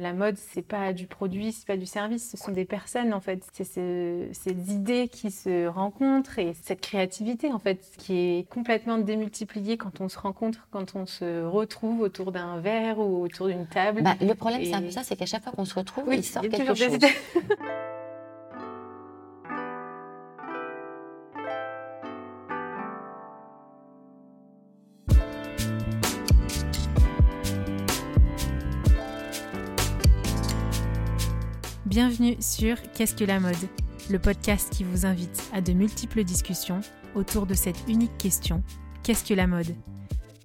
La mode, c'est pas du produit, c'est pas du service, ce sont des personnes en fait. C'est ces idées qui se rencontrent et cette créativité en fait qui est complètement démultipliée quand on se rencontre, quand on se retrouve autour d'un verre ou autour d'une table. Bah, le problème, c'est un peu ça, c'est qu'à chaque fois qu'on se retrouve, il sort quelque chose. Bienvenue sur Qu'est-ce que la mode? Le podcast qui vous invite à de multiples discussions autour de cette unique question Qu'est-ce que la mode?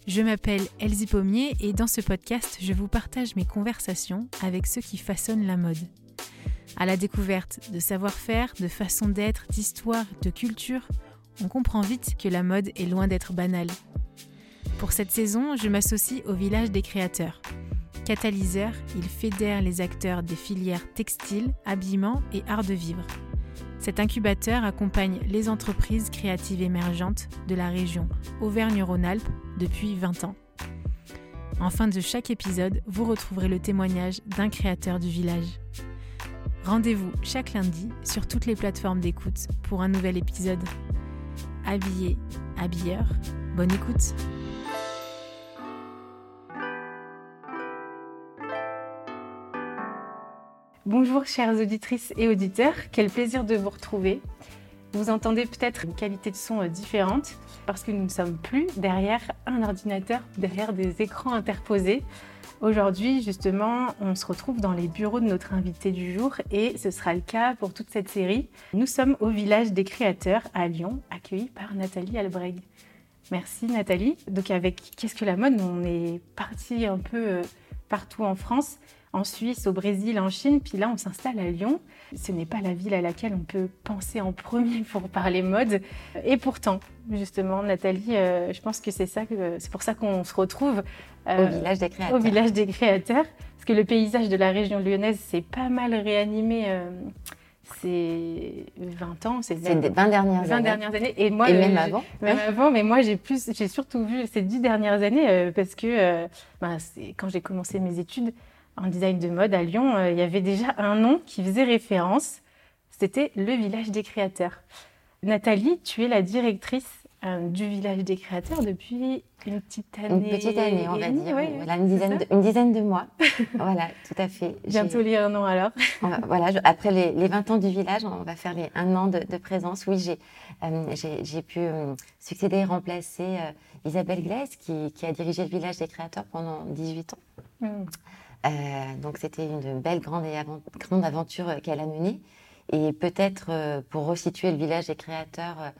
Je m'appelle Elsie Pommier et dans ce podcast, je vous partage mes conversations avec ceux qui façonnent la mode. À la découverte de savoir-faire, de façon d'être, d'histoire, de culture, on comprend vite que la mode est loin d'être banale. Pour cette saison, je m'associe au village des créateurs Catalyseur, il fédère les acteurs des filières textiles, habillement et art de vivre. Cet incubateur accompagne les entreprises créatives émergentes de la région Auvergne-Rhône-Alpes depuis 20 ans. En fin de chaque épisode, vous retrouverez le témoignage d'un créateur du village. Rendez-vous chaque lundi sur toutes les plateformes d'écoute pour un nouvel épisode. Habillé, habilleur, bonne écoute! Bonjour chères auditrices et auditeurs, quel plaisir de vous retrouver. Vous entendez peut-être une qualité de son euh, différente parce que nous ne sommes plus derrière un ordinateur, derrière des écrans interposés. Aujourd'hui, justement, on se retrouve dans les bureaux de notre invité du jour et ce sera le cas pour toute cette série. Nous sommes au village des créateurs à Lyon, accueillis par Nathalie Albreg. Merci Nathalie. Donc avec Qu'est-ce que la mode? On est parti un peu euh, partout en France en Suisse, au Brésil, en Chine, puis là on s'installe à Lyon. Ce n'est pas la ville à laquelle on peut penser en premier pour parler mode. Et pourtant, justement, Nathalie, euh, je pense que c'est ça, c'est pour ça qu'on se retrouve euh, au village des créateurs. Au village des créateurs, parce que le paysage de la région lyonnaise s'est pas mal réanimé. Euh, ces 20 ans, ces 20 dernières 20 années. dernières années. Et moi, même avant. Même avant, mais moi j'ai plus, j'ai surtout vu ces 10 dernières années parce que ben, quand j'ai commencé mes études, en design de mode à Lyon, euh, il y avait déjà un nom qui faisait référence. C'était le village des créateurs. Nathalie, tu es la directrice euh, du village des créateurs depuis une petite année. Une petite année, on va dire. voilà, une, dizaine de, une, dizaine de, mois. voilà, tout à fait. Bientôt les un an alors. voilà, après les, les, 20 ans du village, on va faire les un an de, présence. Oui, j'ai euh, pu succéder et remplacer Isabelle Glaise, qui, qui, a dirigé le village des créateurs pendant 18 ans. Hmm. Euh, donc c'était une belle grande, grande aventure euh, qu'elle a menée. Et peut-être euh, pour resituer le village des créateurs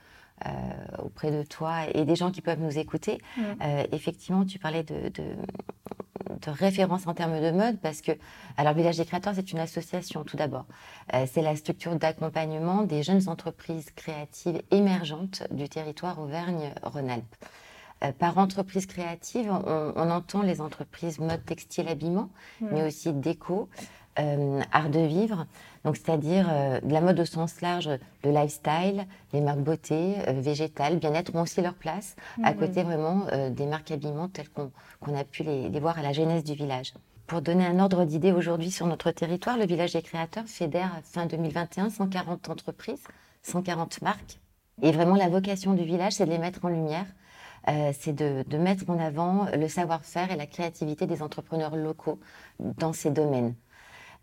auprès de toi et des gens qui peuvent nous écouter, mm. effectivement, tu parlais de, de, référence en termes de mode parce que, alors, Village des créateurs, c'est une association tout d'abord. c'est la structure d'accompagnement des jeunes entreprises créatives émergentes du territoire Auvergne-Rhône-Alpes. Euh, par entreprise créative, on, entend les entreprises mode, textile, habillement, mm. mais aussi déco, euh, art de vivre, donc c'est-à-dire euh, de la mode au sens large, le lifestyle, les marques beauté, végétales, bien-être ont aussi leur place, à mm. côté vraiment des marques habillement telles qu'on a pu les, les, voir à la genèse du village. Pour donner un ordre d'idée aujourd'hui sur notre territoire, le village des créateurs fédère fin 2021 140 entreprises, 140 marques. Et vraiment la vocation du village, c'est de les mettre en lumière euh, c'est de, mettre en avant le savoir-faire et la créativité des entrepreneurs locaux dans ces domaines.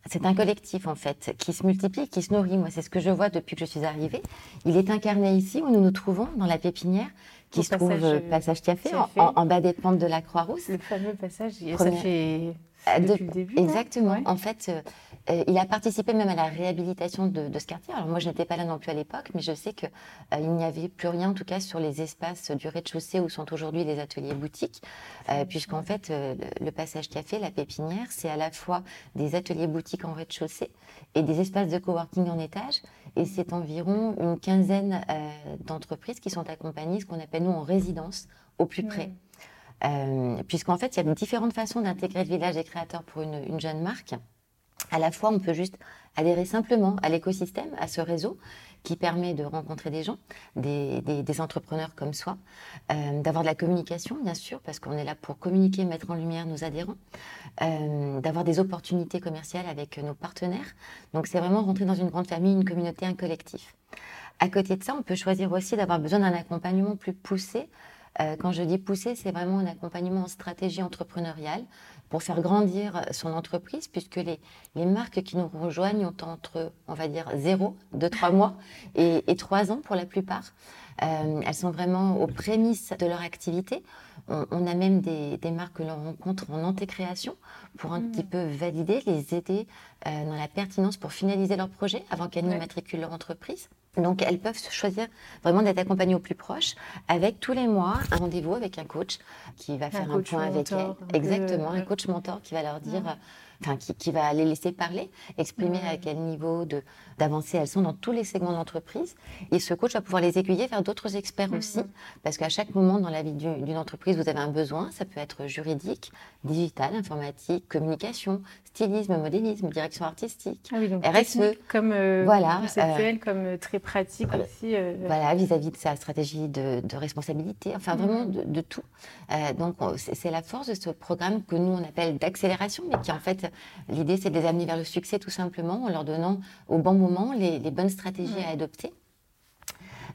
C'est un collectif en fait qui se multiplie, qui se nourrit. Moi, c'est ce que je vois depuis que je suis arrivée. Il est incarné ici où nous nous trouvons, dans la pépinière, qui se trouve euh, passage Café, en, bas des pentes de la Croix-Rousse. Le fameux passage, ça fait euh, depuis le début. Exactement. En fait, euh, il a participé même à la réhabilitation de, ce quartier. Alors moi, je n'étais pas là non plus à l'époque, mais je sais qu'il euh, n'y avait plus rien, en tout cas, sur les espaces du rez-de-chaussée où sont aujourd'hui les ateliers boutiques, euh, puisqu'en fait, le, passage café, la pépinière, c'est à la fois des ateliers boutiques en rez-de-chaussée et des espaces de coworking en étage. Et c'est environ une quinzaine d'entreprises qui sont accompagnées, ce qu'on appelle nous en résidence, au plus près. Puisqu'en fait, il y a différentes façons d'intégrer le village des créateurs pour une jeune marque. À la fois, on peut juste adhérer simplement à l'écosystème, à ce réseau qui permet de rencontrer des gens, des, entrepreneurs comme soi, euh, d'avoir de la communication, bien sûr, parce qu'on est là pour communiquer, mettre en lumière nos adhérents, euh, d'avoir des opportunités commerciales avec nos partenaires. Donc, c'est vraiment rentrer dans une grande famille, une communauté, un collectif. À côté de ça, on peut choisir aussi d'avoir besoin d'un accompagnement plus poussé. Euh, quand je dis poussé, c'est vraiment un accompagnement en stratégie entrepreneuriale pour faire grandir son entreprise, puisque les, les marques qui nous rejoignent ont entre, on va dire, 0, 2, 3 mois et, et 3 ans pour la plupart. Euh, elles sont vraiment aux prémices de leur activité. On, a même des, des, marques que l'on rencontre en antécréation pour un mmh. petit peu valider, les aider euh, dans la pertinence pour finaliser leur projet avant qu'elles ouais. matriculent leur entreprise. Donc, elles peuvent choisir vraiment d'être accompagnées au plus proche avec tous les mois un rendez-vous avec un coach qui va faire un, point avec elles. Exactement, un coach mentor qui va leur dire enfin, qui, va les laisser parler, exprimer à quel niveau d'avancée elles sont dans tous les segments d'entreprise. Et ce coach va pouvoir les aiguiller vers d'autres experts mm-hmm. aussi, parce qu'à chaque moment dans la vie d'une entreprise, vous avez un besoin. Ça peut être juridique, digital, informatique, communication, stylisme, modélisme, direction artistique, ah oui, donc RSE, comme euh, voilà, conceptuel, euh, comme euh, très pratique aussi. Voilà, vis-à-vis de sa stratégie de, responsabilité, enfin vraiment mm-hmm. de, de tout. donc c'est la force de ce programme que nous on appelle d'accélération, mais qui en fait L'idée, c'est de les amener vers le succès tout simplement en leur donnant au bon moment les, bonnes stratégies à adopter.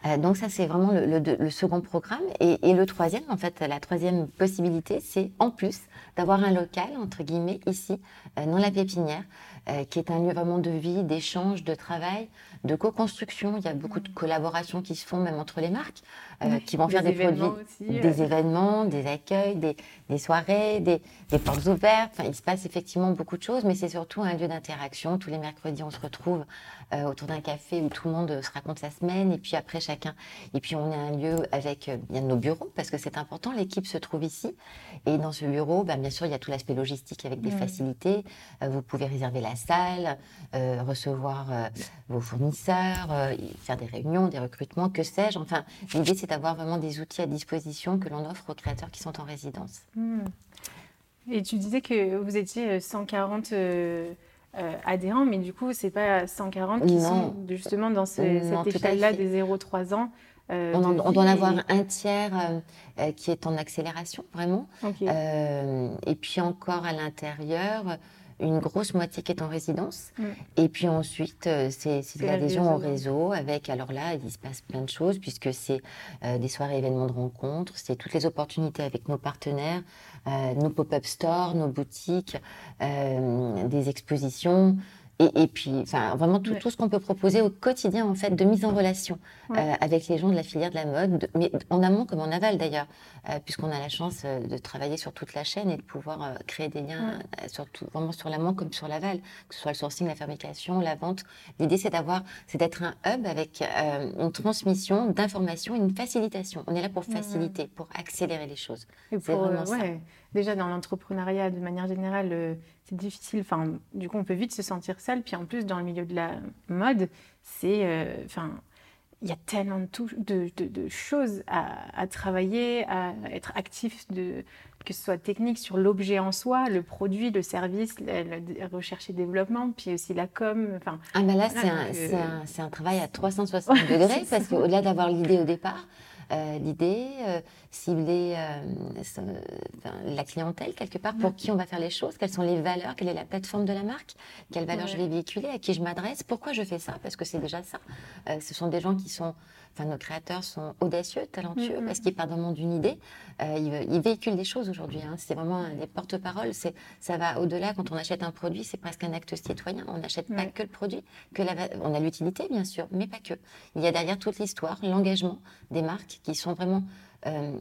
Euh, donc ça, c'est vraiment le, second programme. Et, le troisième, en fait, la troisième possibilité, c'est en plus d'avoir un local, entre guillemets, ici, euh, dans la pépinière, euh, qui est un lieu vraiment de vie, d'échange, de travail, de co-construction. Il y a beaucoup de collaborations qui se font même entre les marques, euh, qui vont faire des produits, des événements, des accueils, des, soirées, des, portes ouvertes. Enfin, il se passe effectivement beaucoup de choses, mais c'est surtout un lieu d'interaction. Tous les mercredis, on se retrouve euh, autour d'un café où tout le monde se raconte sa semaine, et puis après chacun. Et puis on est un lieu avec bien nos bureaux, parce que c'est important. L'équipe se trouve ici, et dans ce bureau, ben, bien sûr, il y a tout l'aspect logistique avec des facilités. vous pouvez réserver la salle, recevoir vos fournisseurs euh, faire des réunions, des recrutements, que sais-je. Enfin, l'idée, c'est d'avoir vraiment des outils à disposition que l'on offre aux créateurs qui sont en résidence. Hmm. Et tu disais que vous étiez 140 euh, euh, adhérents, mais du coup, c'est pas 140 qui sont justement dans cette échelle-là des 0-3 ans. on, on, doit en avoir un tiers qui est en accélération, vraiment. et puis encore à l'intérieur, une grosse moitié qui est en résidence. Et puis ensuite, euh, c'est de l'adhésion au réseau avec, alors là, il se passe plein de choses puisque c'est euh, des soirées événements de rencontres, c'est toutes les opportunités avec nos partenaires, euh, nos pop-up stores, nos boutiques, des expositions. Et, puis, enfin, vraiment tout, tout ce qu'on peut proposer au quotidien, en fait, de mise en relation euh, avec les gens de la filière de la mode, mais en amont comme en aval d'ailleurs, euh, puisqu'on a la chance euh, de travailler sur toute la chaîne et de pouvoir créer des liens, surtout vraiment sur l'amont comme sur l'aval, que ce soit le sourcing, la fabrication, la vente. L'idée, c'est d'avoir, c'est d'être un hub avec une transmission d'informations, une facilitation. On est là pour faciliter, pour accélérer les choses. C'est vraiment ça déjà dans l'entrepreneuriat de manière générale, euh, c'est difficile. Enfin, du coup, on peut vite se sentir seul. Puis en plus, dans le milieu de la mode, c'est, euh, enfin, il y a tellement de, de, choses à, travailler, à être actif, de, que ce soit technique sur l'objet en soi, le produit, le service, la, recherche et développement, puis aussi la com. Enfin, ah ben là, c'est un, un, un, travail à 360 degrés, parce qu'au-delà d'avoir l'idée au départ, euh, l'idée, euh, cibler euh, la clientèle quelque part, pour qui on va faire les choses, quelles sont les valeurs, quelle est la plateforme de la marque, quelles valeurs je vais véhiculer, à qui je m'adresse, pourquoi je fais ça, parce que c'est déjà ça. ce sont des gens qui sont Enfin, nos créateurs sont audacieux, talentueux, parce qu'ils partent vraiment d'une idée. ils, véhiculent des choses aujourd'hui. Hein. C'est vraiment des porte-paroles. Ça va au-delà. Quand on achète un produit, c'est presque un acte citoyen. On n'achète pas que le produit. Que la, on a l'utilité, bien sûr, mais pas que. Il y a derrière toute l'histoire, l'engagement des marques qui sont vraiment euh,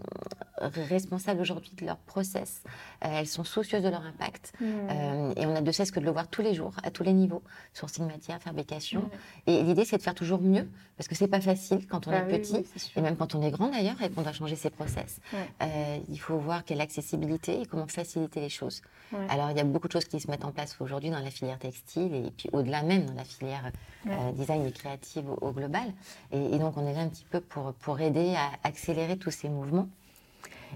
responsables aujourd'hui de leur process. Euh, elles sont soucieuses de leur impact. Mmh. Euh, et on a de cesse que de le voir tous les jours, à tous les niveaux, sourcing matière, fabrication. Mmh. Et l'idée, c'est de faire toujours mieux, parce que c'est pas facile quand on bah est petit, et même quand on est grand d'ailleurs, et qu'on doit changer ses process. il faut voir quelle accessibilité et comment faciliter les choses. Alors, il y a beaucoup de choses qui se mettent en place aujourd'hui dans la filière textile, et puis au-delà même dans la filière design et créative au, global. Et, et, donc, on est là un petit peu pour, pour aider à accélérer tous ces mouvements.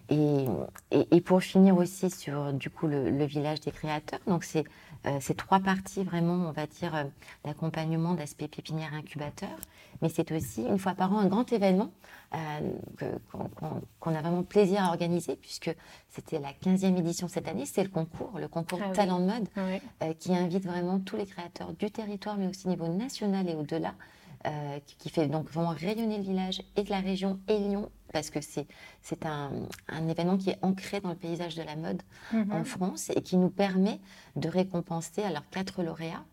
Et, et, pour finir aussi sur du coup le, village des créateurs, donc c'est c'est trois parties vraiment, on va dire, d'accompagnement d'aspect pépinière incubateur. Mais c'est aussi, une fois par an, un grand événement qu'on a vraiment plaisir à organiser, puisque c'était la 15e édition cette année. C'est le concours, le concours ah Talent de Mode, qui invite vraiment tous les créateurs du territoire, mais aussi au niveau national et au-delà, euh, qui fait donc vraiment rayonner le village et de la région et Lyon, parce que c'est un, un, événement qui est ancré dans le paysage de la mode mhm. en France et qui nous permet de récompenser alors quatre lauréats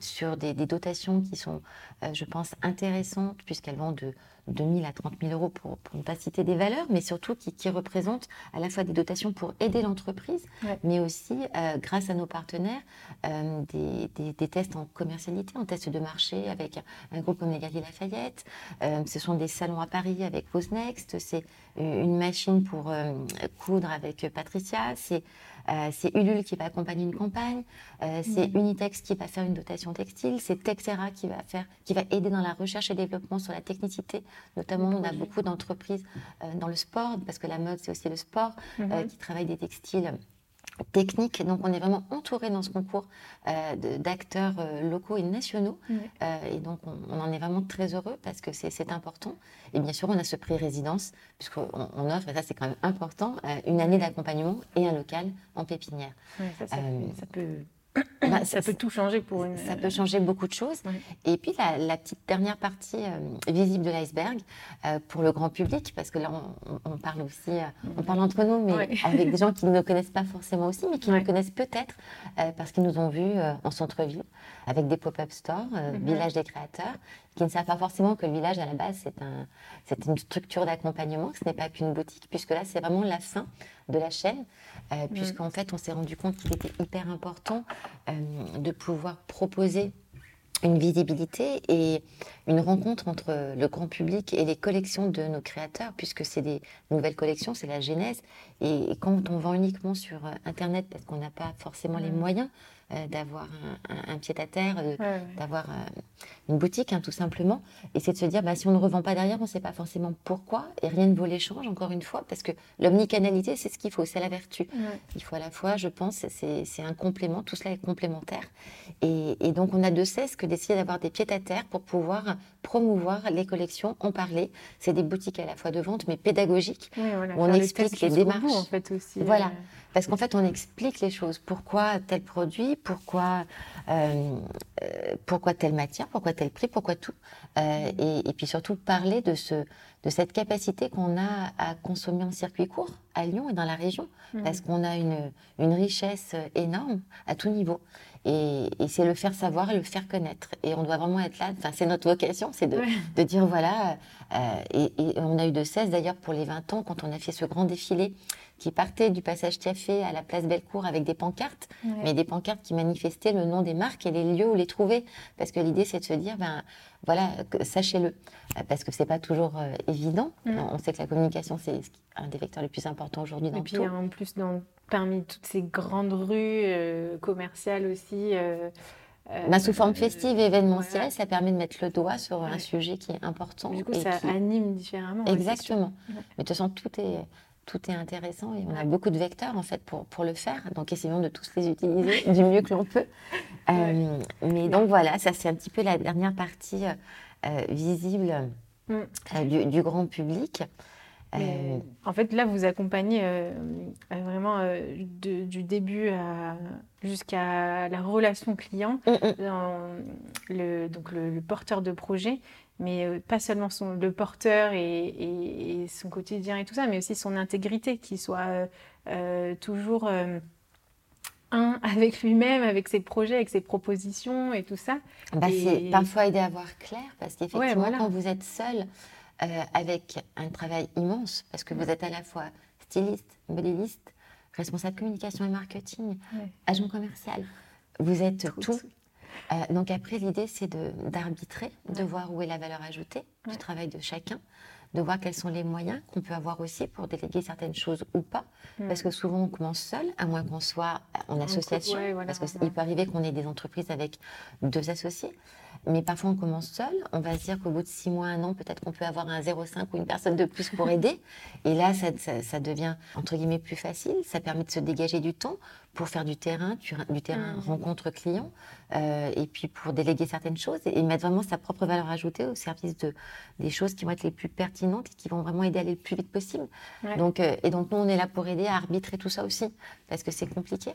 sur des, dotations qui sont, euh, je pense, intéressantes, puisqu'elles vont de 2 000 à 30 000 euros pour, ne pas citer des valeurs, mais surtout qui, représentent à la fois des dotations pour aider l'entreprise, mais aussi, euh, grâce à nos partenaires, euh, des, tests en commercialité, en tests de marché avec un, groupe comme les Galeries Lafayette. ce sont des salons à Paris avec Next, c'est une machine pour coudre avec Patricia, c'est euh, c'est Ulule qui va accompagner une campagne, euh, c'est mm. Unitex qui va faire une dotation textile, c'est Texera qui va faire, qui va aider dans la recherche et développement sur la technicité. Notamment, on a beaucoup d'entreprises euh, dans le sport, parce que la mode c'est aussi le sport, mm-hmm. qui travaillent des textiles technique. Donc, on est vraiment entouré dans ce concours euh, d'acteurs euh, locaux et nationaux. Euh, et donc, on, en est vraiment très heureux parce que c'est important. Et bien sûr, on a ce prix résidence, puisqu'on on offre, et ça c'est quand même important, une année d'accompagnement et un local en pépinière. ça, ça peut bah, ça peut tout changer pour une. Ça peut changer beaucoup de choses. Et puis la, petite dernière partie euh, visible de l'iceberg euh, pour le grand public, parce que là on, parle aussi, euh, on parle entre nous, mais avec des gens qui ne nous connaissent pas forcément aussi, mais qui nous connaissent peut-être parce qu'ils nous ont vus en centre-ville avec des pop-up stores, mhm. village des créateurs, qui ne savent pas forcément que le village à la base c'est un, c'est une structure d'accompagnement, que ce n'est pas qu'une boutique, puisque là c'est vraiment la fin de la chaîne. Euh, mm. puisqu'en fait, on s'est rendu compte qu'il était hyper important euh, de pouvoir proposer une visibilité et une rencontre entre le grand public et les collections de nos créateurs, puisque c'est des nouvelles collections, c'est la genèse. Et, quand on vend uniquement sur euh, Internet, parce qu'on n'a pas forcément les mm. moyens, d'avoir un, pied-à-terre, euh, d'avoir euh, une boutique, hein, tout simplement. Et c'est de se dire, bah, si on ne revend pas derrière, on ne sait pas forcément pourquoi. Et rien ne vaut l'échange, encore une fois, parce que l'omnicanalité, c'est ce qu'il faut, c'est la vertu. Il faut à la fois, je pense, c'est un complément, tout cela est complémentaire. Et, donc, on a de cesse que d'essayer d'avoir des pieds-à-terre pour pouvoir promouvoir les collections, en parler. C'est des boutiques à la fois de vente, mais pédagogiques, où on explique les démarches. en fait, aussi. Voilà. Parce qu'en fait, on explique les choses. Pourquoi tel produit Pourquoi, euh, euh, pourquoi telle matière Pourquoi tel prix Pourquoi tout euh, et, puis surtout parler de, ce, de cette capacité qu'on a à consommer en circuit court à Lyon et dans la région. Mmh. Parce qu'on a une, une richesse énorme à tout niveau. Et, c'est le faire savoir et le faire connaître. Et on doit vraiment être là. Enfin, c'est notre vocation, c'est de, de, dire voilà. et, et, on a eu de cesse d'ailleurs pour les 20 ans quand on a fait ce grand défilé qui partaient du passage Café à la place Bellecour avec des pancartes, mais des pancartes qui manifestaient le nom des marques et les lieux où les trouver. Parce que l'idée, c'est de se dire, ben voilà, sachez-le. Euh, parce que c'est pas toujours euh, évident. Mm. On sait que la communication, c'est un des vecteurs les plus importants aujourd'hui dans Et puis, en plus, dans, parmi toutes ces grandes rues euh, commerciales aussi. Ben, sous forme festive et événementielle, ça permet de mettre le doigt sur un sujet qui est important. Du coup, ça anime différemment. Exactement. Mais de toute façon, tout est, tout est intéressant et on a beaucoup de vecteurs en fait pour, pour le faire. Donc essayons de tous les utiliser du mieux que l'on peut. Euh, mais donc voilà, ça c'est un petit peu la dernière partie euh, visible mm. euh, du, grand public. en fait, là, vous accompagnez vraiment du début jusqu'à la relation client, mm, mm. dans le, donc le, porteur de projet mais euh, pas seulement son, le porteur et, son quotidien et tout ça, mais aussi son intégrité, qu'il soit euh, euh, toujours un avec lui-même, avec ses projets, avec ses propositions et tout ça. Bah, C'est parfois aider à voir clair, parce qu'effectivement, quand vous êtes seul avec un travail immense, parce que vous êtes à la fois styliste, modéliste, responsable communication et marketing, agent commercial, vous êtes tout euh, donc après, l'idée, c'est d'arbitrer, de, voir où est la valeur ajoutée du travail de chacun, de voir quels sont les moyens qu'on peut avoir aussi pour déléguer certaines choses ou pas. Hmm. Parce que souvent, on commence seul, à moins qu'on soit en association. parce qu'il peut arriver qu'on ait des entreprises avec deux associés. Mais parfois, on commence seul. On va se dire qu'au bout de six mois, un an, peut-être qu'on peut avoir un 0,5 ou une personne de plus pour aider. Et là, ça, ça, devient, entre guillemets, plus facile. Ça permet de se dégager du temps pour faire du terrain, du terrain Mm. rencontre client, euh, et puis pour déléguer certaines choses et, et mettre vraiment sa propre valeur ajoutée au service de, des choses qui vont être les plus pertinentes et qui vont vraiment aider à aller le plus vite possible. Ouais. Donc, euh, et donc, nous, on est là pour aider à arbitrer tout ça aussi, parce que c'est compliqué.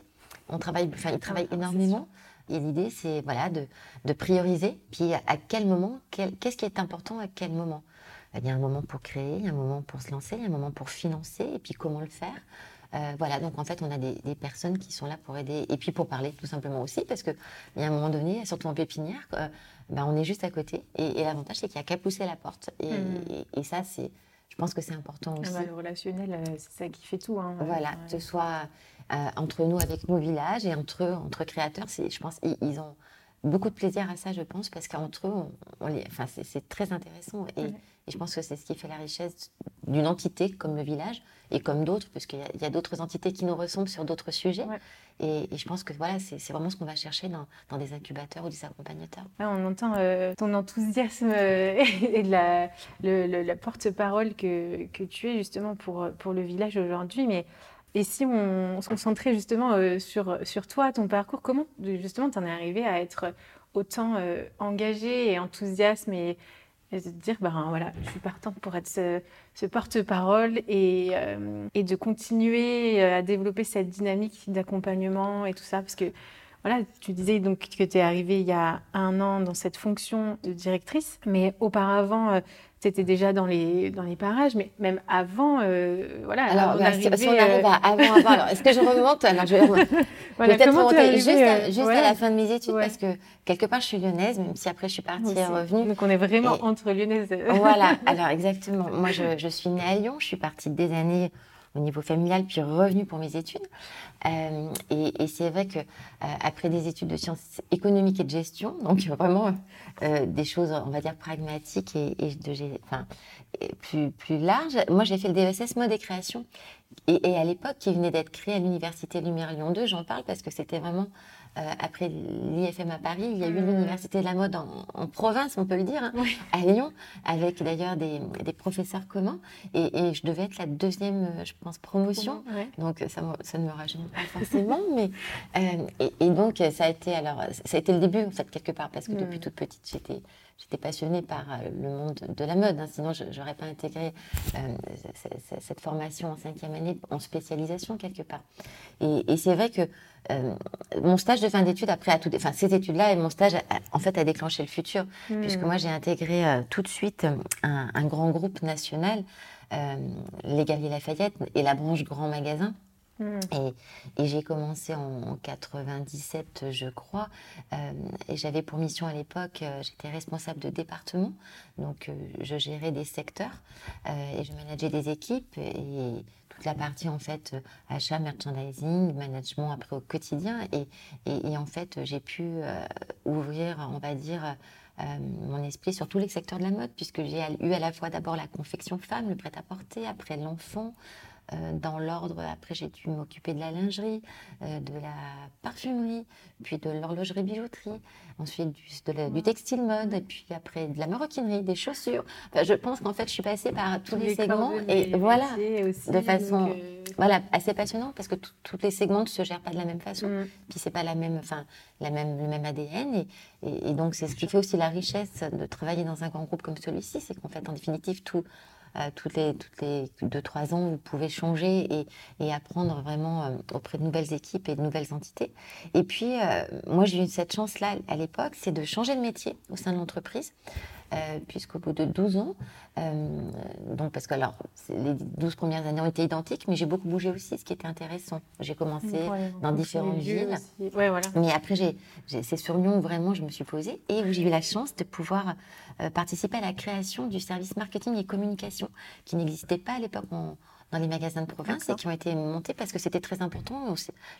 On travaille, enfin, ils travaillent énormément. Et l'idée, c'est voilà, de, de prioriser, puis à, quel moment, qu'est-ce qui est important à quel moment? Il y a un moment pour créer, il y a un moment pour se lancer, il y a un moment pour financer, et puis comment le faire? Euh, voilà, donc en fait, on a des, des personnes qui sont là pour aider, et puis pour parler tout simplement aussi, parce qu'il y a un moment donné, surtout en pépinière, euh, ben, on est juste à côté, et, et l'avantage, c'est qu'il n'y a qu'à pousser la porte. Et, Mhm. et- et ça, c'est, je pense que c'est important Ah aussi. bah, le relationnel, euh, c'est ça qui fait tout. hein. Voilà, Ouais. que ce soit entre nous avec nos villages et entre eux, entre créateurs, c'est, je pense, ils, ils ont beaucoup de plaisir à ça, je pense, parce qu'entre eux, on, on les, enfin, c'est, très intéressant et, Ouais. et je pense que c'est ce qui fait la richesse d'une entité comme le village et comme d'autres, parce qu'il y a, il y a d'autres entités qui nous ressemblent sur d'autres sujets. Ouais. Et, et je pense que voilà, c'est, vraiment ce qu'on va chercher dans, dans des incubateurs ou des accompagnateurs. On entend euh, ton enthousiasme euh, et de la, le- le- la porte-parole que, que tu es justement pour, pour le village aujourd'hui. Mais et si on, se concentrait justement euh, sur, sur toi, ton parcours, comment justement tu en es arrivé à être autant euh, engagé et enthousiasme et, de te dire, ben voilà, je suis partante pour être ce, ce porte-parole et, euh, et de continuer euh, à développer cette dynamique d'accompagnement et tout ça? Parce que voilà, tu disais donc que tu es arrivée il y a un an dans cette fonction de directrice, mais auparavant, tu étais déjà dans les, dans les parages, mais même avant, euh, voilà. Alors, avant bah, d'arriver, si on arrive euh, à avant, avant, alors, est-ce que je remonte Alors, je voilà, peut-être remonter arrivée, juste, à, euh, juste à la fin de mes études Ouais. parce que quelque part je suis lyonnaise, même si après je suis partie et revenue. Donc on est vraiment Et- entre lyonnaises. voilà, alors exactement. Moi je, je suis née à Lyon, je suis partie des années au niveau familial, puis revenue pour mes études. Euh, et c'est vrai que euh, après des études de sciences économiques et de gestion, donc vraiment euh, des choses, on va dire pragmatiques et, et de, enfin, plus, plus larges, moi j'ai fait le DSS mode et création. Et, et à l'époque, qui venait d'être créé à l'université Lumière Lyon 2, j'en parle parce que c'était vraiment euh, après l'IFM à Paris, il y a eu Mhm. l'université de la mode en, en province, on peut le dire, hein, Oui. à Lyon, avec d'ailleurs des, des professeurs communs. Et, et je devais être la deuxième, je pense, promotion. Donc ça, ne me rajeunit pas forcément, mais euh, et, et donc ça a été alors ça a été le début en fait quelque part parce que Mm. depuis toute petite j'étais j'étais passionnée par euh, le monde de la mode, hein, sinon je n'aurais pas intégré euh, cette formation en cinquième année en spécialisation quelque part. Et, et c'est vrai que euh, mon stage de fin d'études après à tout, enfin ces études-là et mon stage a- en fait a déclenché le futur puisque Hmm. moi j'ai intégré euh, tout de suite un, un grand groupe national, euh, les Galeries Lafayette et la branche Grand Magasin. Hmm. Et, j'ai commencé en 97, je crois, euh, et j'avais pour mission à l'époque, euh, j'étais responsable de département, donc euh, je gérais des secteurs et je manageais des équipes et toute la partie en fait achat, merchandising, management après au quotidien et, en fait j'ai pu ouvrir, on va dire, mon esprit sur tous les secteurs de la mode, puisque j'ai eu à la fois d'abord la confection femme, le prêt-à-porter, après l'enfant. Euh, dans l'ordre, après j'ai dû m'occuper de la lingerie, euh, de la parfumerie, puis de l'horlogerie bijouterie, ensuite du, de la- du textile mode, et puis après de la maroquinerie, des chaussures. Enfin, je pense qu'en fait je suis passée par tous les, segments et voilà, aussi, de façon- euh, voilà, assez passionnant parce que tous les segments ne se gèrent pas de la même façon hmm. puis c'est pas la même, enfin, la même, le même ADN. Et, et- et donc, c'est ce qui fait aussi la richesse de travailler dans un grand groupe comme celui-ci, c'est qu'en fait, en définitive, tout, euh, toutes les, toutes les deux, trois ans, vous pouvez changer et, et apprendre vraiment euh, auprès de nouvelles équipes et de nouvelles entités. Et puis, euh, moi, j'ai eu cette chance-là à l'époque, c'est de changer de métier au sein de l'entreprise. Euh, puisqu'au bout de 12 ans, euh, donc parce que alors, les 12 premières années ont été identiques, mais j'ai beaucoup bougé aussi, ce qui était intéressant. J'ai commencé dans différentes villes. Ouais, voilà. Mais après, c'est sur Lyon où vraiment je me suis posée et où j'ai eu la chance de pouvoir euh, participer à la création du service marketing et communication qui n'existait pas à l'époque en- dans les magasins de province et qui ont été montés parce que c'était très important.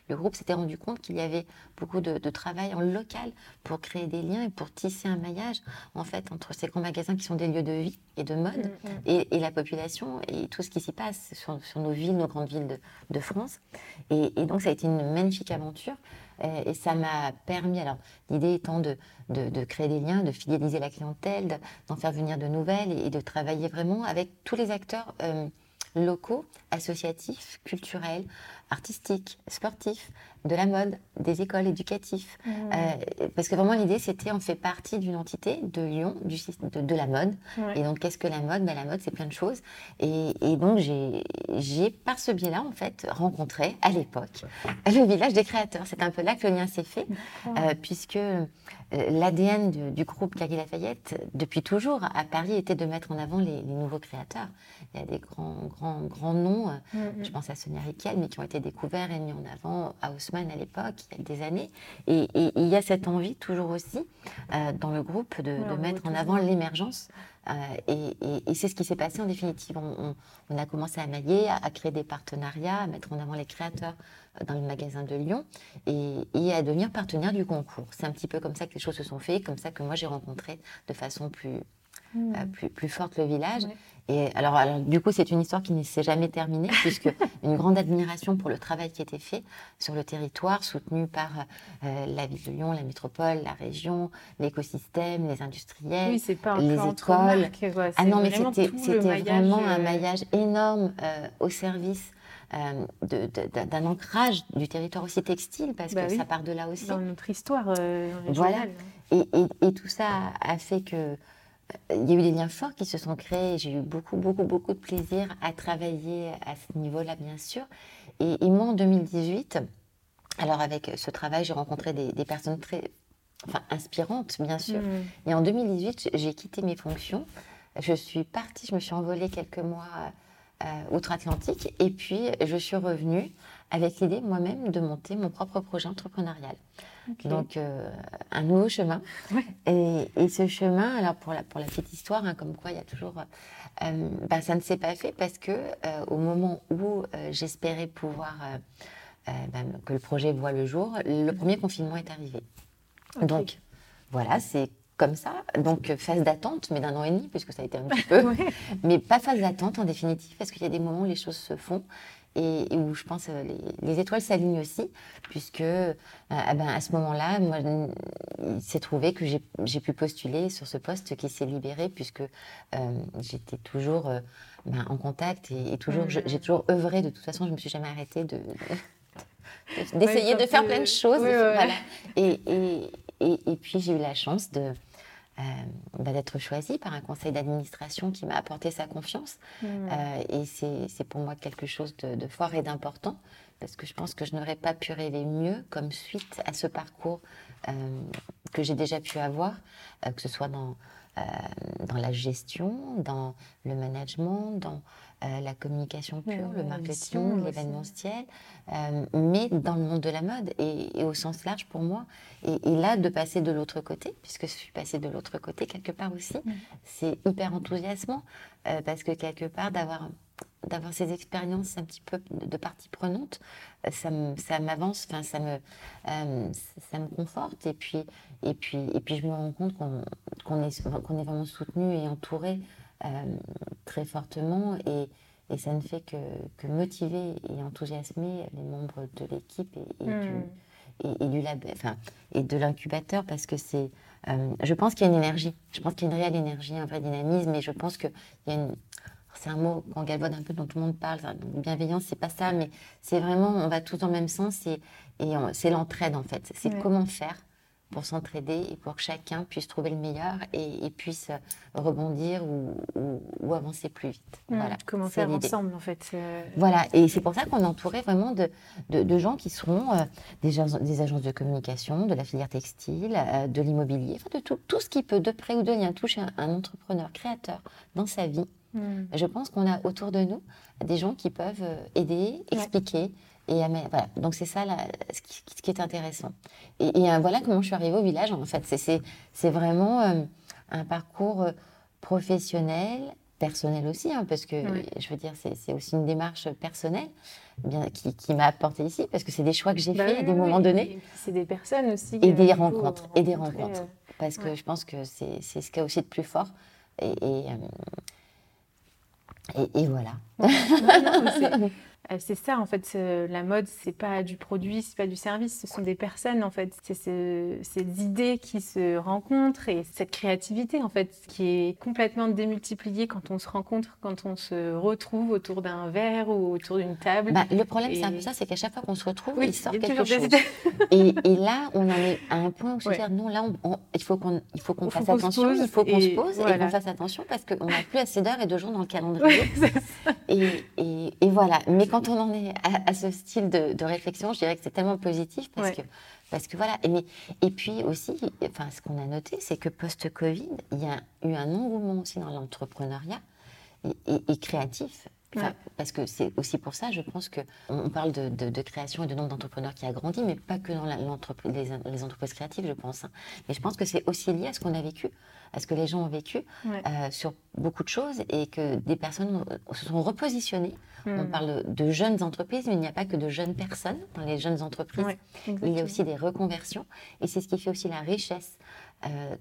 Le groupe s'était rendu compte qu'il y avait beaucoup de, de travail en local pour créer des liens et pour tisser un maillage en fait entre ces grands magasins qui sont des lieux de vie et de mode Mm, mm. et, et la population et tout ce qui s'y passe sur, sur nos villes, nos grandes villes de, de France. Et, et donc ça a été une magnifique aventure euh, et ça m'a permis, alors l'idée étant de, de, de créer des liens, de fidéliser la clientèle, de- d'en faire venir de nouvelles et, et de travailler vraiment avec tous les acteurs. euh, locaux, associatifs, culturels, artistiques, sportifs, de la mode, des écoles éducatives. Mmh. Euh, parce que vraiment, l'idée, c'était on fait partie d'une entité de Lyon, du, de, de la mode. Ouais. Et donc, qu'est-ce que la mode? Ben, La mode, c'est plein de choses. Et, et donc, j'ai, par ce biais-là, en fait, rencontré à l'époque le village des créateurs. C'est un peu là que le lien s'est fait, euh, puisque euh, l'ADN du, du groupe Cartier Lafayette, depuis toujours, à Paris, était de mettre en avant les, les nouveaux créateurs. Il y a des grands, grands, grands noms. euh, Mhm. je pense à Sonia Riquel, mais qui ont été découverts et mis en avant à Haussmann à l'époque, il y a des années. Et, et il y a cette envie, toujours aussi, euh, dans le groupe, de, Ouais, de on mettre en avant l'émergence. Euh, et c'est ce qui s'est passé en définitive. On, on- on a commencé à mailler, à, à créer des partenariats, à mettre en avant les créateurs euh, dans le magasin de Lyon et, et à devenir partenaire du concours. C'est un petit peu comme ça que les choses se sont faites, comme ça que moi j'ai rencontré de façon plus, Euh, plus, plus forte le village. Ouais. Et alors, alors, du coup, c'est une histoire qui ne s'est jamais terminée, puisque une grande admiration pour le travail qui été fait sur le territoire, soutenu par euh, la ville de Lyon, la métropole, la région, l'écosystème, les industriels. Oui, c'est pas un les écoles. Ah non, mais c'était vraiment un euh, maillage énorme euh, au service euh, de- de- d'un ancrage du territoire aussi textile, parce Bah que oui. ça part de là aussi. dans notre histoire euh, Voilà. régionale. Et, et- et tout ça a fait que il y a eu des liens forts qui se sont créés. J'ai eu beaucoup, beaucoup, beaucoup de plaisir à travailler à ce niveau-là, bien sûr. Et, et moi, en 2018, alors avec ce travail, j'ai rencontré des, des personnes très enfin, inspirantes, bien sûr. Mhm. Et en 2018, j'ai quitté mes fonctions. Je suis partie, je me suis envolée quelques mois outre-Atlantique. Et puis, je suis revenue avec l'idée moi-même de monter mon propre projet entrepreneurial. Donc, euh, un nouveau chemin. Ouais. Et, et ce chemin, alors pour la, pour la petite histoire, hein, comme quoi il y a toujours. euh, bah, ça ne s'est pas fait parce que euh, au moment où euh, j'espérais pouvoir. euh, euh, bah, que le projet voit le jour, le premier confinement est arrivé. Donc, voilà, c'est comme ça. Donc, euh, phase d'attente, mais d'un an et demi, puisque ça a été un petit peu. Ouais. Mais pas phase d'attente en définitive, parce qu'il y a des moments où les choses se font et, et où je pense euh, les, les étoiles s'alignent aussi, puisque euh, ah ben, à ce moment-là, moi, il s'est trouvé que j'ai pu postuler sur ce poste qui s'est libéré, puisque euh, j'étais toujours euh, ben, en contact et, et toujours, j'ai toujours œuvré. De toute façon, je me suis jamais arrêtée de de- d'essayer Ouais, de faire plein de choses. Ouais, ouais. voilà. Et, et, et, et puis j'ai eu la chance de euh, bah, d'être choisie par un conseil d'administration qui m'a apporté sa confiance. Mhm. Euh, et c'est pour moi quelque chose de, de fort et d'important parce que je pense que je n'aurais pas pu rêver mieux comme suite à ce parcours euh, que j'ai déjà pu avoir, que ce soit dans, euh, dans la gestion, dans le management, dans euh, la communication pure, le marketing, l'événementiel, euh, mais dans le monde de la mode. Et, et au sens large pour moi. Et, et là, de passer de l'autre côté, puisque je suis passée de l'autre côté quelque part aussi, c'est hyper enthousiasmant parce que quelque part d'avoir d'avoir ces expériences un petit peu de, partie prenante, euh, ça m'avance, enfin ça me euh, ça me conforte. Et puis et puis et puis je me rends compte qu'on qu'on est qu'on est vraiment soutenu et entouré euh, très fortement. Et et ça ne fait que, que motiver et enthousiasmer les membres de l'équipe et, et du, et, et du lab, enfin, et de l'incubateur parce que c'est, euh, je pense qu'il y a une énergie, je pense qu'il y a une réelle énergie, un vrai dynamisme. Et je pense que il y a une, c'est un mot qu'on galvaude un peu dont tout le monde parle, donc bienveillance, c'est pas ça, mais c'est vraiment, on va tous dans le même sens et, c'est l'entraide en fait, c'est Ouais. comment faire pour s'entraider et pour que chacun puisse trouver le meilleur et, et puisse rebondir ou, ou- ou avancer plus vite. Mhm. Voilà, Comment faire ensemble, en fait. euh, Voilà, et c'est pour ça qu'on est entouré vraiment de, de, de gens qui seront euh, des, agen- des agences de communication, de la filière textile, euh, de l'immobilier, enfin de tout, tout ce qui peut de près ou de loin toucher un, un entrepreneur créateur dans sa vie. mhm. Je pense qu'on a autour de nous des gens qui peuvent euh, aider, expliquer. Et voilà, donc c'est ça là, ce, qui, ce qui est intéressant. Et, et, euh, voilà comment je suis arrivée au village. En fait, C'est- vraiment euh, un parcours euh, professionnel, personnel aussi, hein, parce que je veux dire, c'est aussi une démarche personnelle bien, qui, qui m'a apporté ici, parce que c'est des choix que j'ai Bah faits oui, à des oui, moments donnés. C'est des personnes aussi. Et des rencontres, et des rencontres. euh, Parce que je pense que c'est ce qu'il y a aussi de plus fort. Et, et, euh, et voilà. C'est- euh, c'est ça en fait, la mode, c'est pas du produit, c'est pas du service, ce sont des personnes en fait. C'est ces idées qui se rencontrent et cette créativité en fait qui est complètement démultipliée quand on se rencontre, quand on se retrouve autour d'un verre ou autour d'une table. Bah, le problème, c'est un peu ça, c'est qu'à chaque fois qu'on se retrouve, il sort quelque chose. et, et, là, on en est à un point où se dire non, là, il faut qu'on qu'on fasse attention, il faut qu'on se pose et qu'on fasse attention parce qu'on n'a plus assez d'heures et de jours dans le calendrier. et, voilà. Mais quand on en est à, ce style de, réflexion, je dirais que c'est tellement positif parce que parce que voilà. Et, et puis aussi, enfin, ce qu'on a noté, c'est que post-Covid, il y a eu un engouement aussi dans l'entrepreneuriat et, créatif. Parce que c'est aussi pour ça, je pense qu'on on parle de, création et de nombre d'entrepreneurs qui a grandi, mais pas que dans les, les, entreprises créatives, je pense. Hein. Mais je pense que c'est aussi lié à ce qu'on a vécu à ce que les gens ont vécu euh, sur beaucoup de choses et que des personnes se sont repositionnées. On hmm. parle de, jeunes entreprises, mais il n'y a pas que de jeunes personnes dans les jeunes entreprises. il y a aussi des reconversions et c'est ce qui fait aussi la richesse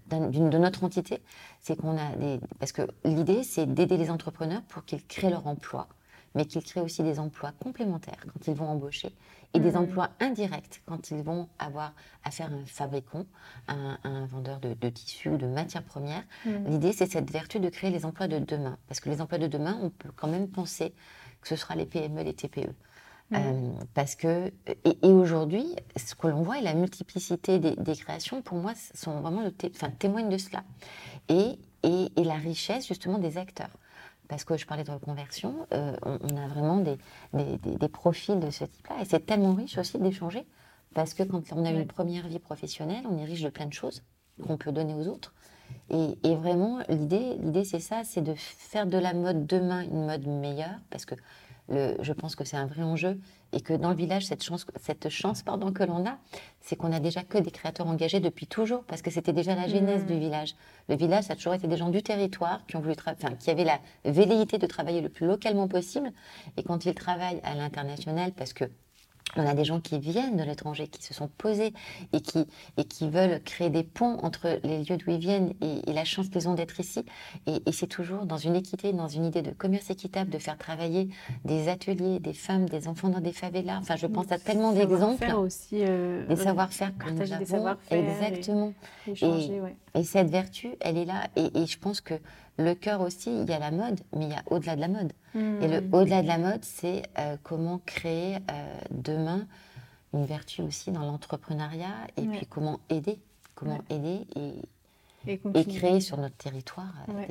de notre entité. C'est qu'on a des. Parce que l'idée, c'est d'aider les entrepreneurs pour qu'ils créent leur emploi mais qu'ils créent aussi des emplois complémentaires quand ils vont embaucher et des mmh. emplois indirects quand ils vont avoir affaire à un fabricant, à un, vendeur de, tissus ou de matières premières. Mmh. L'idée, c'est cette vertu de créer les emplois de demain. Parce que les emplois de demain, on peut quand même penser que ce sera les PME, les TPE. Mmh. Euh, parce que, et, aujourd'hui, ce que l'on voit et la multiplicité des, créations, pour moi, sont vraiment le enfin, témoignent de cela. Et, et, et, la richesse, justement, des acteurs parce que je parlais de reconversion, euh, on, a vraiment des, des, profils de ce type-là. Et c'est tellement riche aussi d'échanger, parce que quand on a une première vie professionnelle, on est riche de plein de choses qu'on peut donner aux autres. Et, et vraiment, l'idée, l'idée c'est ça, c'est de faire de la mode demain une mode meilleure, parce que le, je pense que c'est un vrai enjeu et que dans le village, cette chance, cette chance pardon, que l'on a, c'est qu'on a déjà que des créateurs engagés depuis toujours, parce que c'était déjà la genèse mmh. du village. Le village, ça a toujours été des gens du territoire qui ont voulu, enfin, qui avaient la velléité de travailler le plus localement possible, et quand ils travaillent à l'international, parce que on a des gens qui viennent de l'étranger, qui se sont posés et qui, et qui veulent créer des ponts entre les lieux d'où ils viennent et, la chance qu'ils ont d'être ici. Et, c'est toujours dans une équité, dans une idée de commerce équitable, de faire travailler des ateliers, des femmes, des enfants dans des favelas. Enfin, je pense à tellement d'exemples. aussi. Euh, des savoir-faire que nous avons. Exactement. Et, et, cette vertu, elle est là. Et, je pense que le cœur aussi, il y a la mode, mais il y a au-delà de la mode. Et le hmm. au-delà de la mode, c'est euh, comment créer euh, demain une vertu aussi dans l'entrepreneuriat et puis comment aider, comment aider et, et, créer sur notre territoire euh,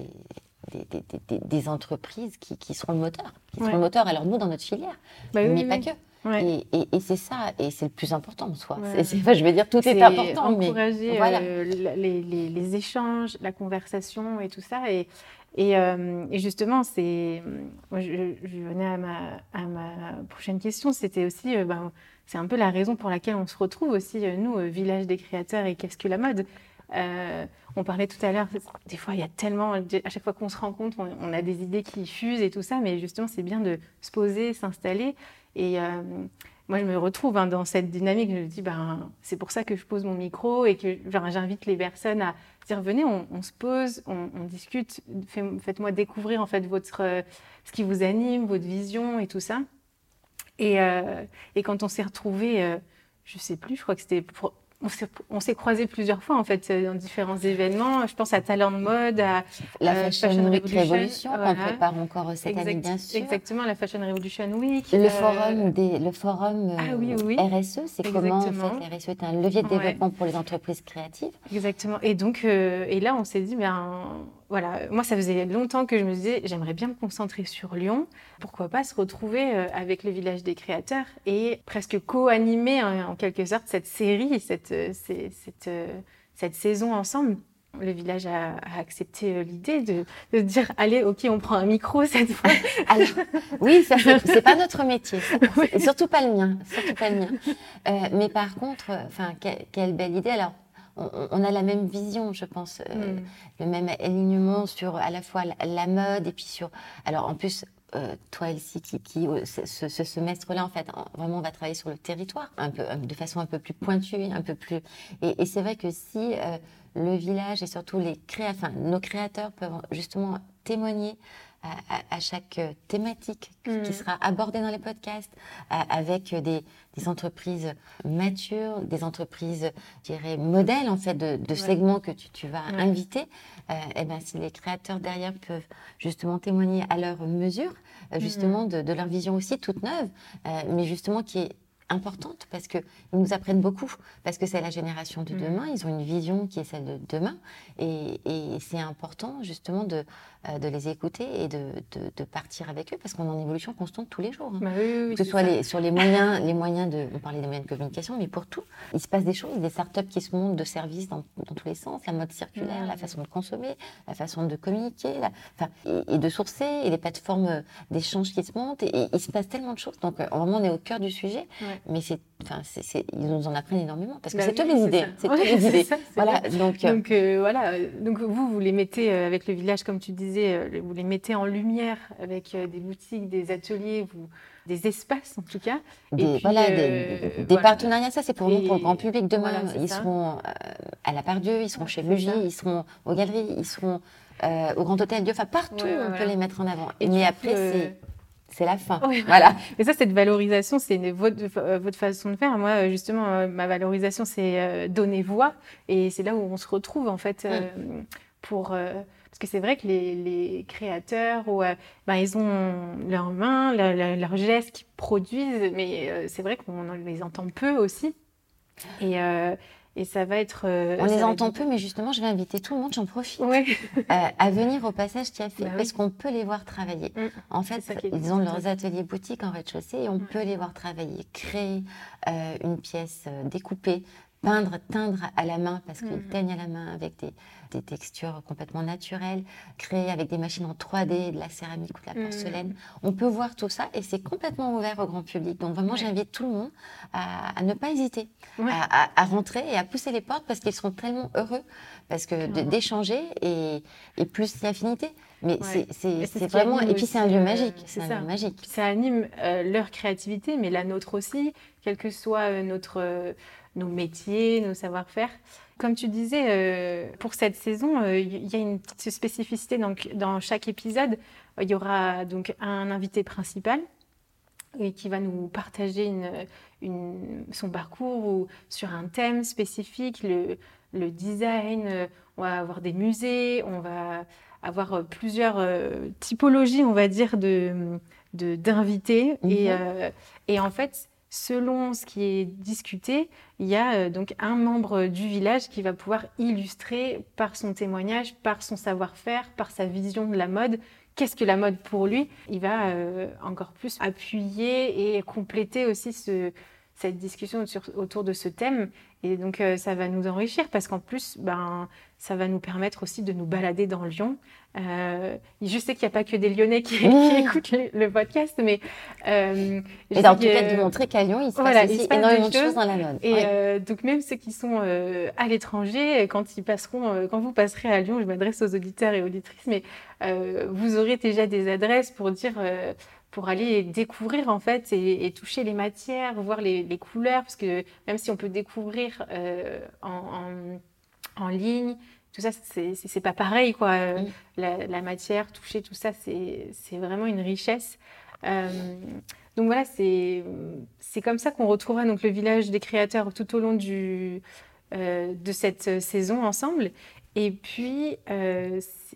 des, des, entreprises qui, qui, seront le moteur, qui seront le moteur. Alors nous dans notre filière, bah mais pas que. Et, et, c'est ça, et c'est le plus important en soi. je vais dire, tout est, important. Encourager mais les, les, les, échanges, la conversation et tout ça. Et, euh, et, justement, c'est, je, je, venais à ma, à ma prochaine question, c'était aussi, euh, ben, c'est un peu la raison pour laquelle on se retrouve aussi, euh, nous, Village des créateurs et Qu'est-ce que la mode? On parlait tout à l'heure, des fois, il y a tellement, à chaque fois qu'on se rencontre, on, on, a des idées qui fusent et tout ça, mais justement, c'est bien de se poser, s'installer. Et moi, je me retrouve hein, dans cette dynamique. Je me dis, ben, c'est pour ça que je pose mon micro et que j'invite les personnes à dire, venez, on, se pose, on, discute, faites-moi découvrir en fait votre, ce qui vous anime, votre vision et tout ça. Et, euh, et quand on s'est retrouvés, euh, je sais plus, je crois que c'était on s'est croisés plusieurs fois en fait euh, dans différents événements. Je pense à Talent de mode, à la euh, Fashion, Week Revolution, qu'on prépare encore cette année bien sûr. Exactement, la Fashion Revolution Week. Le euh, forum des, le forum ah RSE, c'est comment en fait RSE est un levier de développement pour les entreprises créatives. Exactement. Et donc et là on s'est dit ben voilà, moi ça faisait longtemps que je me disais j'aimerais bien me concentrer sur Lyon. Pourquoi pas se retrouver euh, avec le village des créateurs et presque co-animer hein, en quelque sorte cette série, cette, euh, cette, euh, cette saison ensemble. Le village a, accepté l'idée de, de, dire allez, ok, on prend un micro cette fois. Alors, oui, c'est pas notre métier, surtout pas le mien, surtout pas le mien. mais par contre, enfin, quelle belle idée. Alors, on, a la même vision, je pense, euh, mm. le même alignement sur à la fois la, mode et puis sur. Alors en plus, euh, toi, Elsie, qui, qui euh, ce, semestre-là, en fait, vraiment, on va travailler sur le territoire, un peu, de façon un peu plus pointue, un peu plus. Et, c'est vrai que si le village et surtout les créa... enfin, nos créateurs peuvent justement témoigner à, chaque thématique qui Mhm. sera abordée dans les podcasts, à- avec des, des entreprises matures, des entreprises, je dirais, modèles en fait de, de segments que tu, tu vas Ouais. inviter. Euh, et ben, si les créateurs derrière peuvent justement témoigner à leur mesure, euh, justement de, de leur vision aussi toute neuve, euh, mais justement qui est importante parce qu'ils nous apprennent beaucoup, parce que c'est la génération de Mhm. demain, ils ont une vision qui est celle de demain, et, et c'est important justement de, euh, de les écouter et de, de, de partir avec eux, parce qu'on est en évolution constante tous les jours. hein. Bah oui, oui, oui, que ce soit les, sur les moyens, les moyens de, on parlait des moyens de communication, mais pour tout, il se passe des choses, des startups qui se montent de services dans, dans tous les sens, la mode circulaire, Mhm. la façon de consommer, la façon de communiquer, la- et, et de sourcer, et les plateformes euh, d'échange qui se montent, et, et il se passe tellement de choses. Donc, euh, vraiment, on est au cœur du sujet, Ouais. Mais c'est, enfin, ils nous en apprennent énormément, parce que Bah c'est oui, eux les idées, c'est Ouais, les idées. ça, Voilà, vrai. donc, euh, Donc euh, voilà, donc vous, vous les mettez euh, avec le village, comme tu disais, euh, vous les mettez en lumière avec euh, des boutiques, des ateliers, vous, des espaces en tout cas. Et des, puis, voilà, euh, des, des voilà. partenariats, ça c'est pour nous, pour le Et grand public. Demain, voilà, ils ça. seront euh, à la Part-Dieu, ils seront chez ça. ils seront aux galeries, ils seront euh, au Grand Hôtel Dieu, enfin partout Ouais, on peut les mettre en avant. Et Mais après, euh, c'est c'est la fin. Voilà. Mais ça, cette valorisation, c'est votre, euh, votre façon de faire. Moi, euh, justement, euh, ma valorisation, c'est donner voix. Et c'est là où on se retrouve, en fait, euh, pour... parce que c'est vrai que les, les créateurs, ou, ben, ils ont leurs mains, leur- leur- leurs gestes qui produisent, mais c'est vrai qu'on les entend peu aussi. Et, euh, et ça va être... euh, On les entend peu, mais justement, je vais inviter tout le monde, j'en profite, Ouais. euh, à venir au passage qui a fait, Bah oui. parce qu'on peut les voir travailler. Mm. En fait, est ils ont leurs ateliers boutiques en rez-de-chaussée et on Ouais. peut les voir travailler, créer euh, une pièce découpée, peindre, teindre à la main parce qu'ils Mhm. teignent à la main avec des, des textures complètement naturelles, créer avec des machines en 3D, de la céramique ou de la Mhm. porcelaine. On peut voir tout ça et c'est complètement ouvert au grand public. Donc vraiment, Ouais. j'invite tout le monde à, à ne pas hésiter, Ouais. à, à- à rentrer et à pousser les portes parce qu'ils seront tellement heureux parce que d'échanger et, et plus d'affinité. Mais Ouais. c'est- vraiment... Et puis c'est un lieu euh, magique. c'est ça. lieu magique. Ça anime euh, leur créativité, mais la nôtre aussi, quel que soit euh, notre, euh, nos métiers, nos savoir-faire. Comme tu disais, euh, pour cette saison, euh, il y a une petite spécificité. Donc, dans chaque épisode, euh, il y aura donc un invité principal et qui va nous partager une, une- son parcours ou sur un thème spécifique, le, le design. euh, On va avoir des musées, on va avoir euh, plusieurs euh, typologies, on va dire, de d'invités. et, Mhm. euh, et en fait, selon ce qui est discuté, il y a euh, donc un membre du village qui va pouvoir illustrer par son témoignage, par son savoir-faire, par sa vision de la mode. Qu'est-ce que la mode pour lui Il va euh, encore plus appuyer et compléter aussi ce, cette discussion sur- autour de ce thème. Et donc, euh, ça va nous enrichir parce qu'en plus, ben, ça va nous permettre aussi de nous balader dans Lyon. Euh, je sais qu'il n'y a pas que des Lyonnais qui, qui écoutent le, le podcast, mais. euh, sais en tout cas, de montrer qu'à Lyon, il se Voilà, passe il aussi se passe énormément de choses dans la mode. et Ouais. euh, donc même ceux qui sont euh, à l'étranger, quand ils passeront, quand vous passerez à Lyon, je m'adresse aux auditeurs et auditrices, mais vous aurez déjà des adresses pour dire, pour aller découvrir en fait et, et toucher les matières, voir les, les couleurs, parce que même si on peut découvrir euh, en, en, en ligne, tout ça, c'est pas pareil quoi. La, la matière, toucher tout ça, c'est vraiment une richesse. Euh, donc voilà, c'est comme ça qu'on retrouvera donc le village des créateurs tout au long du, euh, de cette saison ensemble. Et puis,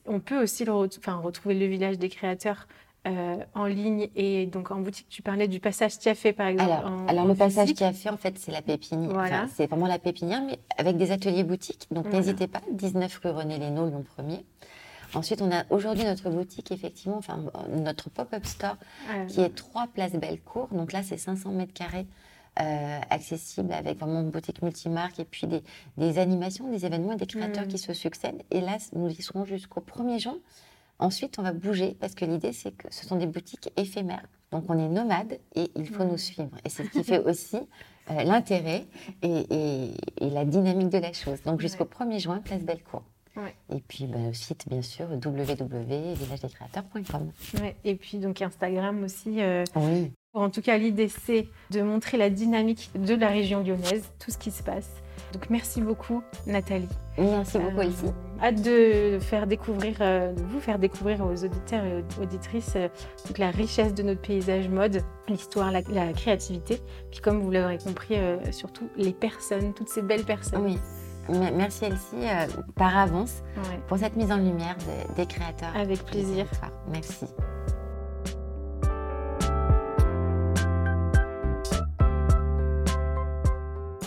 on peut aussi le enfin, retrouver le village des créateurs euh, en ligne et donc en boutique. Tu parlais du passage Tiafé, par exemple. Alors, en- alors en le passage physique. fait, en fait, c'est la pépinière. Voilà. Enfin, c'est vraiment la pépinière, mais avec des ateliers boutiques. Donc, Voilà. n'hésitez pas. 19 rue René Lénaud, Lyon 1er. Ensuite, on a aujourd'hui notre boutique, effectivement, enfin, notre pop-up store, qui est 3 places Bellecour. Donc là, c'est 500 mètres carrés. euh, accessible avec vraiment une boutique multimarque et puis des, des animations, des événements et des créateurs Mm. qui se succèdent. Et là, nous y serons jusqu'au 1er juin. Ensuite, on va bouger parce que l'idée, c'est que ce sont des boutiques éphémères. Donc, on est nomade et il faut Mm. nous suivre. Et c'est ce qui fait aussi euh, l'intérêt et, et- et la dynamique de la chose. Donc, jusqu'au 1er juin, place Bellecour. Ouais. Et puis, bah, le site, bien sûr, www.villagedescréateurs.com. ouais. Et puis donc Instagram aussi. euh, Oui. En tout cas, l'idée, c'est de montrer la dynamique de la région lyonnaise, tout ce qui se passe. Donc merci beaucoup, Nathalie. Merci beaucoup, Elsie. Hâte de, faire découvrir, de vous faire découvrir aux auditeurs et aux auditrices donc la richesse de notre paysage mode, l'histoire, la, créativité. Puis comme vous l'aurez compris, surtout les personnes, toutes ces belles personnes. Oui. Merci Elsie par avance pour cette mise en lumière des créateurs. Avec plaisir. Merci.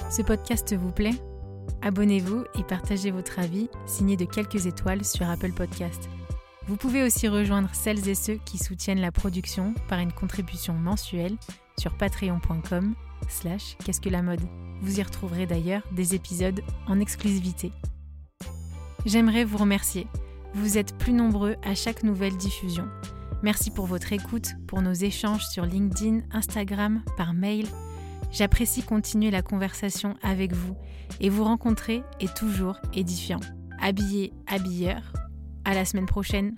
Ce podcast vous plaît? Abonnez-vous et partagez votre avis signé de quelques étoiles sur Apple Podcast. Vous pouvez aussi rejoindre celles et ceux qui soutiennent la production par une contribution mensuelle sur patreon.com slash qu'est-ce que la mode. Vous y retrouverez d'ailleurs des épisodes en exclusivité. J'aimerais vous remercier. Vous êtes plus nombreux à chaque nouvelle diffusion. Merci pour votre écoute, pour nos échanges sur LinkedIn, Instagram, par mail J'apprécie continuer la conversation avec vous et vous rencontrer est toujours édifiant. Habillé, habilleur. À la semaine prochaine.